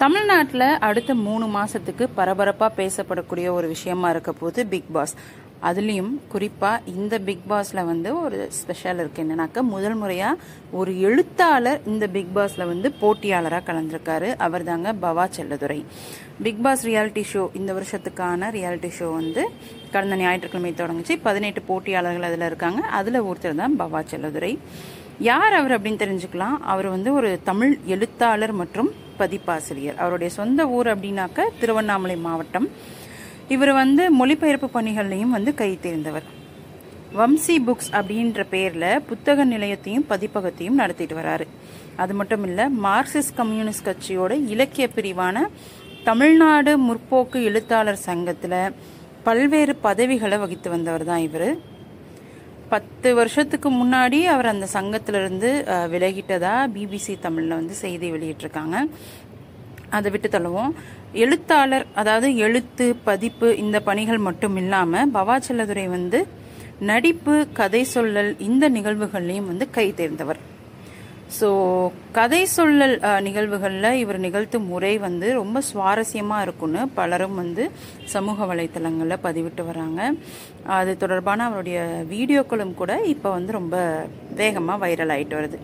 தமிழ்நாட்டில் அடுத்த மூணு மாதத்துக்கு பரபரப்பாக பேசப்படக்கூடிய ஒரு விஷயமா இருக்க போது பிக் பாஸ். அதுலேயும் குறிப்பாக இந்த பிக் பாஸில் வந்து ஒரு ஸ்பெஷல் இருக்குது என்னன்னாக்கா முதல் முறையாக ஒரு எழுத்தாளர் இந்த பிக் பாஸில் வந்து போட்டியாளராக கலந்துருக்காரு. அவர் தாங்க Bava Chelladurai. Big boss reality show இந்த வருஷத்துக்கான ரியாலிட்டி ஷோ வந்து கடந்த ஞாயிற்றுக்கிழமை தொடங்குச்சு. பதினெட்டு போட்டியாளர்கள் அதில் இருக்காங்க. அதில் ஒருத்தர் தான் பவா செல்லதுரை. யார் அவர் அப்படின்னு தெரிஞ்சுக்கலாம். அவர் வந்து ஒரு தமிழ் எழுத்தாளர் மற்றும் பதிப்பாசிரியர். அவருடைய சொந்த ஊர் அப்படின்னாக்க திருவண்ணாமலை மாவட்டம். இவர் வந்து மொழிபெயர்ப்பு பணிகள்லையும் வந்து கை தேர்ந்தவர். வம்சி புக்ஸ் அப்படின்ற பேரில் புத்தக நிலையத்தையும் பதிப்பகத்தையும் நடத்திட்டு வராரு. அது மட்டும் இல்லை மார்க்சிஸ்ட் கம்யூனிஸ்ட் கட்சியோட இலக்கிய பிரிவான தமிழ்நாடு முற்போக்கு எழுத்தாளர் சங்கத்தில் பல்வேறு பதவிகளை வகித்து வந்தவர் தான் இவர். பத்து வருஷத்துக்கு முன்னாடி அவர் அந்த சங்கத்திலிருந்து விலகிட்டதா பிபிசி தமிழில் வந்து செய்தி வெளியிட்டிருக்காங்க. அதை விட்டு தள்ளுவோம். எழுத்தாளர் அதாவது எழுத்து பதிப்பு இந்த பணிகள் மட்டும் இல்லாமல் பவாச்சலதுரை வந்து நடிப்பு கதை சொல்லல் இந்த நிகழ்வுகள்லையும் வந்து கை தேர்ந்தவர். ஸோ கதை சொல்லல் நிகழ்வுகளில் இவர் நிகழ்த்தும் முறை வந்து ரொம்ப சுவாரஸ்யமாக இருக்குன்னு பலரும் வந்து சமூக வலைத்தளங்களில் பதிவிட்டு வராங்க. அது தொடர்பான அவருடைய வீடியோக்களும் கூட இப்போ வந்து ரொம்ப வேகமாக வைரல் ஆகிட்டு வருது.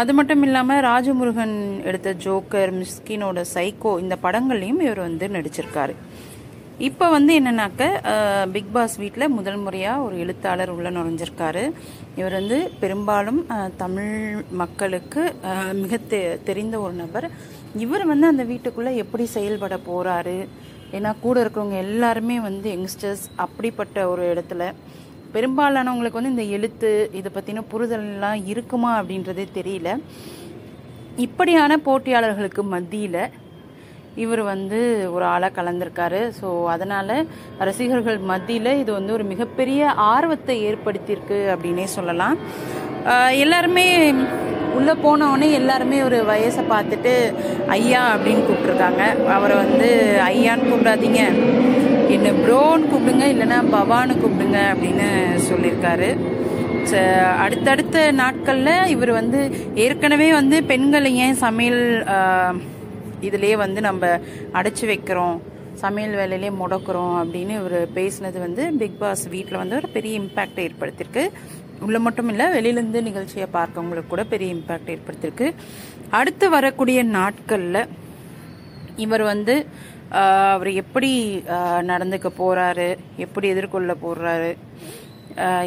அது மட்டும் இல்லாமல் ராஜமுருகன் எடுத்த ஜோக்கர் மிஸ்கினோட சைக்கோ இந்த படங்கள்லையும் இவர் வந்து நடிச்சிருக்காரு. இப்போ வந்து என்னன்னாக்க பிக் பாஸ் வீட்டில் முதல் முறையாக ஒரு எழுத்தாளர் உள்ள நுழைஞ்சிருக்காரு. இவர் வந்து பெரும்பாலும் தமிழ் மக்களுக்கு மிக தெ- தெரிந்த ஒரு நபர். இவர் வந்து அந்த வீட்டுக்குள்ளே எப்படி செயல்பட போகிறாரு ஏன்னா கூட இருக்கிறவங்க எல்லாருமே வந்து யங்ஸ்டர்ஸ் அப்படிப்பட்ட ஒரு இடத்துல. பெரும்பாலானவங்களுக்கு வந்து இந்த எழுத்து இதை பற்றின புரிதல்லாம் இருக்குமா அப்படின்றதே தெரியல. இப்படியான போட்டியாளர்களுக்கு மத்தியில் இவர் வந்து ஒரு ஆளாக கலந்திருக்காரு. ஸோ அதனால் ரசிகர்கள் மத்தியில் இது வந்து ஒரு மிகப்பெரிய ஆர்வத்தை ஏற்படுத்தியிருக்கு அப்படின்னே சொல்லலாம். எல்லாருமே உள்ளே போனவுடனே எல்லாருமே ஒரு வயசை பார்த்துட்டு ஐயா அப்படின்னு கூப்பிட்ருக்காங்க அவரை வந்து ஐயான்னு கூப்பிடாதீங்க. என்ன ப்ரோன்னு கூப்பிடுங்க இல்லைன்னா பவான்னு கூப்பிடுங்க அப்படின்னு சொல்லியிருக்காரு. ச- அடுத்தடுத்த நாட்களில் இவர் வந்து ஏற்கனவே வந்து பெண்களை ஏன் சமையல் இதிலே வந்து நம்ம அடைச்சி வைக்கிறோம் சமையல் வேலையிலே முடக்கிறோம் அப்படின்னு இவர் பேசினது வந்து பிக் பாஸ் வீட்டில் வந்து ஒரு பெரிய இம்பேக்ட் ஏற்படுத்தியிருக்கு. உள்ள மட்டும் இல்லை வெளியிலேருந்து நிகழ்ச்சியை பார்க்கவங்களுக்கு கூட பெரிய இம்பேக்ட் ஏற்படுத்தியிருக்கு. அடுத்து வரக்கூடிய நாட்களில் இவர் வந்து அவர் எப்படி நடந்துக்க போகிறாரு எப்படி எதிர்கொள்ள போடுறாரு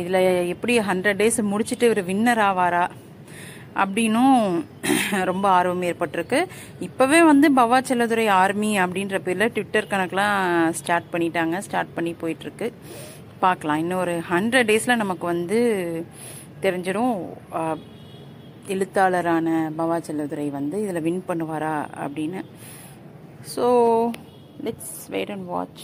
இதில் எப்படி ஹண்ட்ரட் டேஸ் முடிச்சுட்டு இவர் வின்னர் ஆவாரா அப்படின்னும் ரொம்ப ஆர்வம் ஏற்பட்டிருக்கு. இப்போவே வந்து பவா செல்லதுரை ஆர்மி அப்படின்ற பேரில் ட்விட்டர் கணக்கெலாம் ஸ்டார்ட் பண்ணிட்டாங்க. ஸ்டார்ட் பண்ணி போயிட்டுருக்கு. பார்க்கலாம். இன்னும் ஒரு ஹண்ட்ரட் டேஸில் நமக்கு வந்து தெரிஞ்சிடும். எழுத்தாளரான பவா செல்லதுரை வந்து இதில் வின் பண்ணுவாரா அப்படின்னு. So let's wait and watch